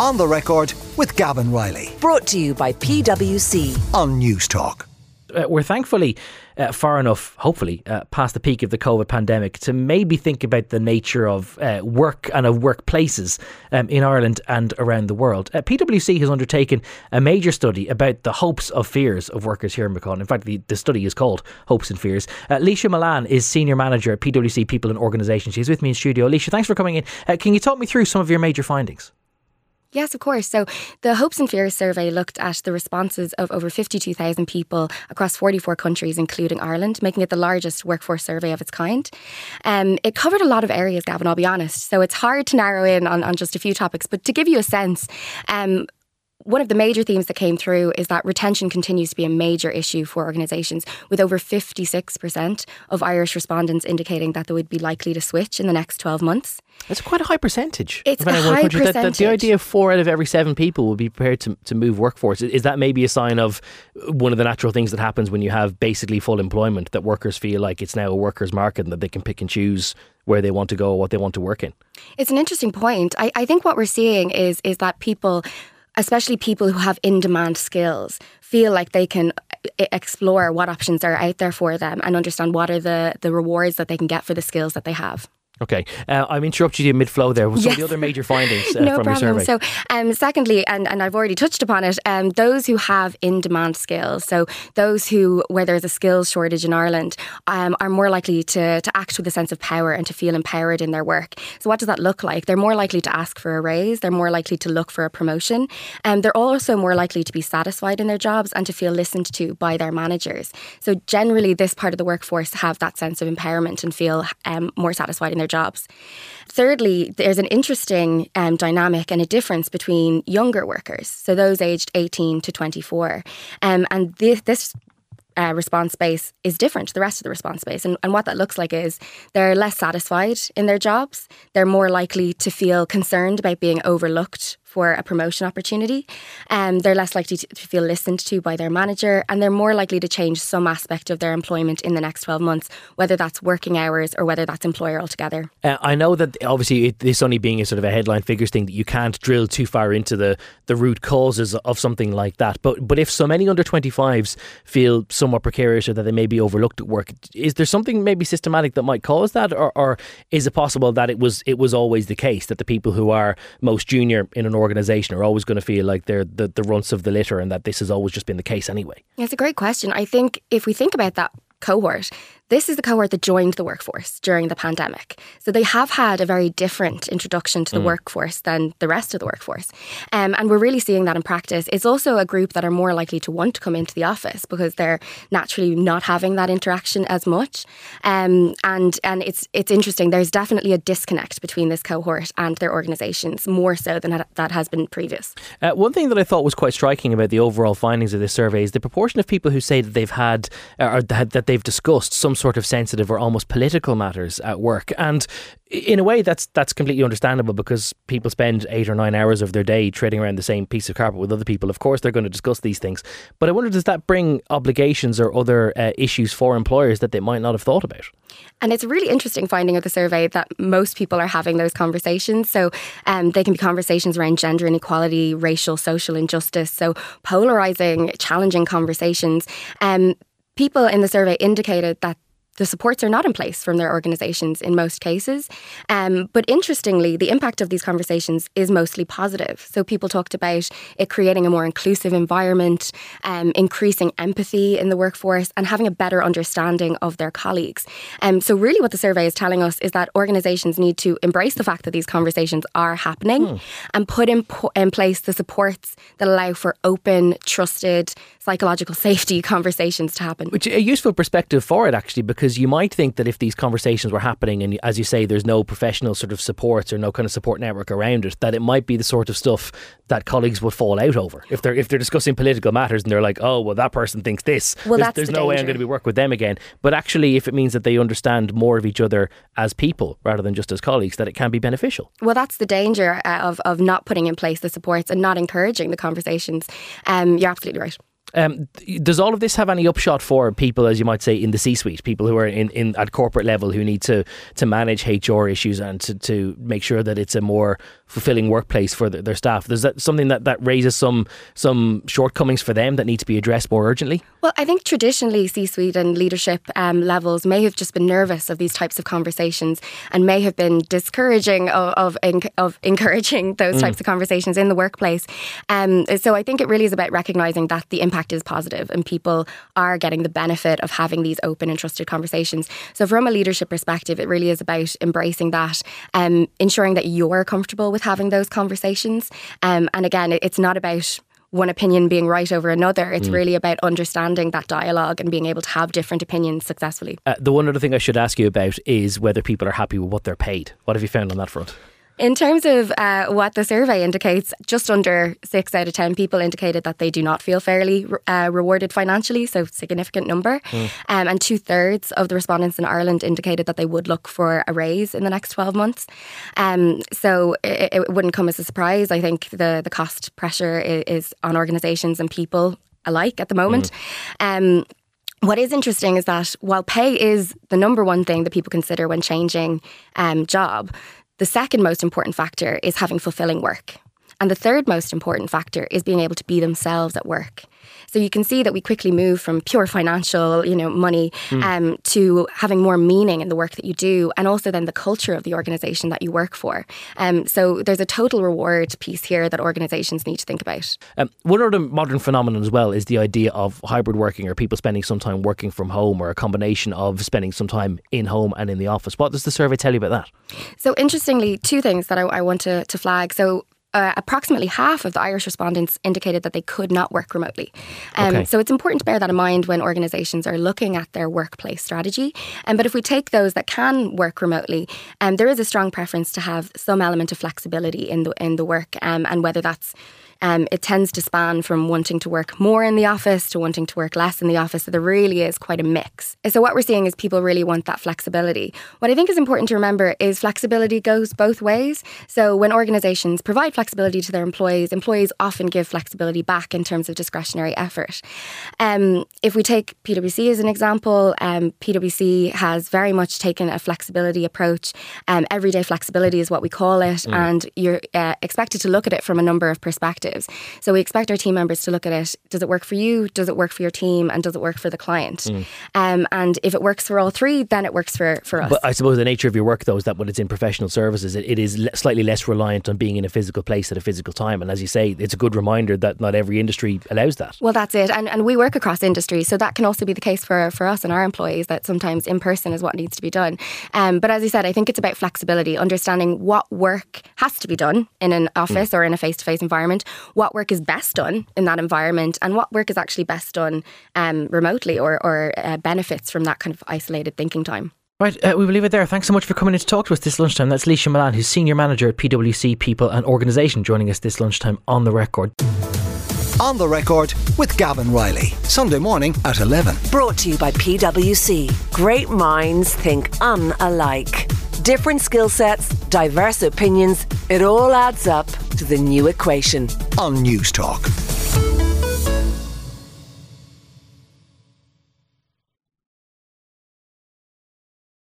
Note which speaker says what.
Speaker 1: On the record with Gavin Reilly
Speaker 2: Brought to you by PwC.
Speaker 1: on Newstalk.
Speaker 3: uh, we're thankfully uh, far enough, hopefully, uh, past the peak of the COVID pandemic to maybe think about the nature of uh, work and of workplaces um, in Ireland and around the world. Uh, PwC has undertaken a major study about the hopes of fears of workers here in Macon. In fact, the, the study is called Hopes and Fears. Uh, Leisha Milan is Senior Manager at PwC People and Organisation. She's with me in studio. Leisha, thanks for coming in. Uh, can you talk me through some of your major findings?
Speaker 4: Yes, of course. So the Hopes and Fears survey looked at the responses of over 52,000 people across 44 countries, including Ireland, making it the largest workforce survey of its kind. Um, it covered a lot of areas, Gavin, I'll be honest. So it's hard to narrow in on, on just a few topics. But to give you a sense, um, one of the major themes that came through is that retention continues to be a major issue for organisations, with over 56% of Irish respondents indicating that they would be likely to switch in the next 12 months.
Speaker 3: That's quite a high percentage.
Speaker 4: It's a high
Speaker 3: country. That- that the idea of four out of every seven people will be prepared to, to move workforce. Is that maybe a sign of one of the natural things that happens when you have basically full employment, that workers feel like it's now a workers' market and that they can pick and choose where they want to go, what they want to work in?
Speaker 4: It's an interesting point. I, I think what we're seeing is is that people, especially people who have in demand skills, feel like they can e- explore what options are out there for them and understand what are the the rewards that they can get for the skills that they have.
Speaker 3: Okay, uh, I'm interrupting you mid flow there. Some of the other major findings uh,
Speaker 4: no
Speaker 3: from
Speaker 4: problem.
Speaker 3: your survey?
Speaker 4: So, um, secondly, and, and I've already touched upon it, um, those who have in demand skills, so those who, where there's a skills shortage in Ireland, um, are more likely to, to act with a sense of power and to feel empowered in their work. So, what does that look like? They're more likely to ask for a raise, they're more likely to look for a promotion, and they're also more likely to be satisfied in their jobs and to feel listened to by their managers. So, generally, this part of the workforce have that sense of empowerment and feel um, more satisfied in their jobs. Thirdly, there's an interesting um, dynamic and a difference between younger workers, so those aged 18 to 24. Um, and this, this uh, response base is different to the rest of the response base. And, and what that looks like is they're less satisfied in their jobs. They're more likely to feel concerned about being overlooked for a promotion opportunity. Um, they're less likely to, feel listened to by their manager, and they're more likely to change some aspect of their employment in the next 12 months, whether that's working hours or whether that's employer altogether.
Speaker 3: Uh, I know that obviously it, this only being a sort of a headline figures thing that you can't drill too far into the, the root causes of something like that. But but if so many under 25s feel somewhat precarious or that they may be overlooked at work, is there something maybe systematic that might cause that, or, or is it possible that it was it was always the case that the people who are most junior in an organisation are always going to feel like they're the, the runts of the litter and that this has always just been the case anyway?
Speaker 4: It's a great question. I think if we think about that cohort, this is the cohort that joined the workforce during the pandemic. So they have had a very different introduction to the workforce than the rest of the workforce. Um, and we're really seeing that in practice. It's also a group that are more likely to want to come into the office because they're naturally not having that interaction as much. Um, and and it's it's interesting. There's definitely a disconnect between this cohort and their organisations, more so than that has been previous.
Speaker 3: Uh, one thing that I thought was quite striking about the overall findings of this survey is the proportion of people who say that they've had uh, or that that they've discussed some sort of sensitive or almost political matters at work. And in a way, that's that's completely understandable because people spend eight or nine hours of their day trading around the same piece of carpet with other people. Of course, they're going to discuss these things. But I wonder, does that bring obligations or other uh, issues for employers that they might not have thought about?
Speaker 4: And it's a really interesting finding of the survey that most people are having those conversations. So um, they can be conversations around gender inequality, racial, social injustice. So polarizing, challenging conversations. Um, people in the survey indicated that the supports are not in place from their organisations in most cases. Um, but interestingly, the impact of these conversations is mostly positive. So people talked about it creating a more inclusive environment, um, increasing empathy in the workforce, and having a better understanding of their colleagues. Um, so really, what the survey is telling us is that organisations need to embrace the fact that these conversations are happening and put in, po- in place the supports that allow for open, trusted, psychological safety conversations to happen.
Speaker 3: Which a useful perspective for it actually, because you might think that if these conversations were happening and as you say, there's no professional sort of supports or no kind of support network around it, that it might be the sort of stuff that colleagues would fall out over. If they're if they're discussing political matters and they're like, oh well that person thinks this.
Speaker 4: Well,
Speaker 3: there's,
Speaker 4: that's
Speaker 3: there's
Speaker 4: the
Speaker 3: no way I'm going to be working with them again. But actually if it means that they understand more of each other as people rather than just as colleagues, that it can be beneficial.
Speaker 4: Well, that's the danger uh, of, of not putting in place the supports and not encouraging the conversations. Um, you're absolutely right.
Speaker 3: Um, does all of this have any upshot for people, as you might say, in the C-suite, people who are in, in at corporate level who need to to manage HR issues and to, to make sure that it's a more fulfilling workplace for the, their staff? Is that something that, that raises some some shortcomings for them that need to be addressed more urgently?
Speaker 4: Well, I think traditionally C-suite and leadership um, levels may have just been nervous of these types of conversations and may have been discouraging of of, of encouraging those mm. types of conversations in the workplace. Um, so I think it really is about recognizing that the impact impact is positive and people are getting the benefit of having these open and trusted conversations. So, from a leadership perspective, it really is about embracing that, um, ensuring that you're comfortable with having those conversations. Um, and again, it's not about one opinion being right over another. It's mm. really about understanding that dialogue and being able to have different opinions successfully.
Speaker 3: Uh, the one other thing I should ask you about is whether people are happy with what they're paid. What have you found on that front?
Speaker 4: In terms of uh, what the survey indicates, just under six out of 10 people indicated that they do not feel fairly uh, rewarded financially, so significant number. Mm. Um, and two thirds of the respondents in Ireland indicated that they would look for a raise in the next 12 months. Um, so it, it, wouldn't come as a surprise. I think the, the cost pressure is, is on organisations and people alike at the moment. Mm. Um, what is interesting is that while pay is the number one thing that people consider when changing um, job, the second most important factor is having fulfilling work. And the third most important factor is being able to be themselves at work. So you can see that we quickly move from pure financial, you know, money mm. um, to having more meaning in the work that you do, and also then the culture of the organisation that you work for. Um, so there's a total reward piece here that organisations need to think about.
Speaker 3: Um, one other modern phenomenon as well is the idea of hybrid working, or people spending some time working from home, or a combination of spending some time in home and in the office. What does the survey tell you about that?
Speaker 4: So interestingly, two things that I, I want to, to flag. So uh, approximately half of the Irish respondents indicated that they could not work remotely. Um, okay. So it's important to bear that in mind when organisations are looking at their workplace strategy. Um, but if we take those that can work remotely, um, there is a strong preference to have some element of flexibility in the in the work, um, and whether that's um, it tends to span from wanting to work more in the office to wanting to work less in the office. So there really is quite a mix. So what we're seeing is people really want that flexibility. What I think is important to remember is flexibility goes both ways. So when organizations provide flexibility to their employees, employees often give flexibility back in terms of discretionary effort. Um, if we take PwC as an example, um, PwC has very much taken a flexibility approach. Um, everyday flexibility is what we call it, mm. and you're uh, expected to look at it from a number of perspectives So we expect our team members to look at it does it work for you? Does it work for your team? And does it work for the client? Mm. Um, and if it works for all three, then it works for, for us.
Speaker 3: But I suppose the nature of your work, though, is that when it's in professional services, it, it is slightly less reliant on being in a physical place at a physical time. And as you say, it's a good reminder that not every industry allows that.
Speaker 4: Well, that's it. And, and we work across industries. So that can also be the case for, for us and our employees that sometimes in person is what needs to be done. Um, but as you said, I think it's about flexibility, understanding what work has to be done in an office mm. or in a face to face environment, what work is best done in that environment and what work is actually best done um, remotely or, or uh, benefits from that kind of isolated thinking time.
Speaker 3: Right, uh, we will leave it there. Thanks so much for coming in to talk to us this lunchtime. That's Leisha Milan, who's Senior Manager at PwC People and Organisation, joining us this lunchtime on the record.
Speaker 1: On the record with Gavin Reilly, Sunday morning at 11.
Speaker 2: Brought to you by PwC. Great minds think unalike. Different skill sets, diverse opinions, it all adds up to the new equation.
Speaker 1: On Newstalk.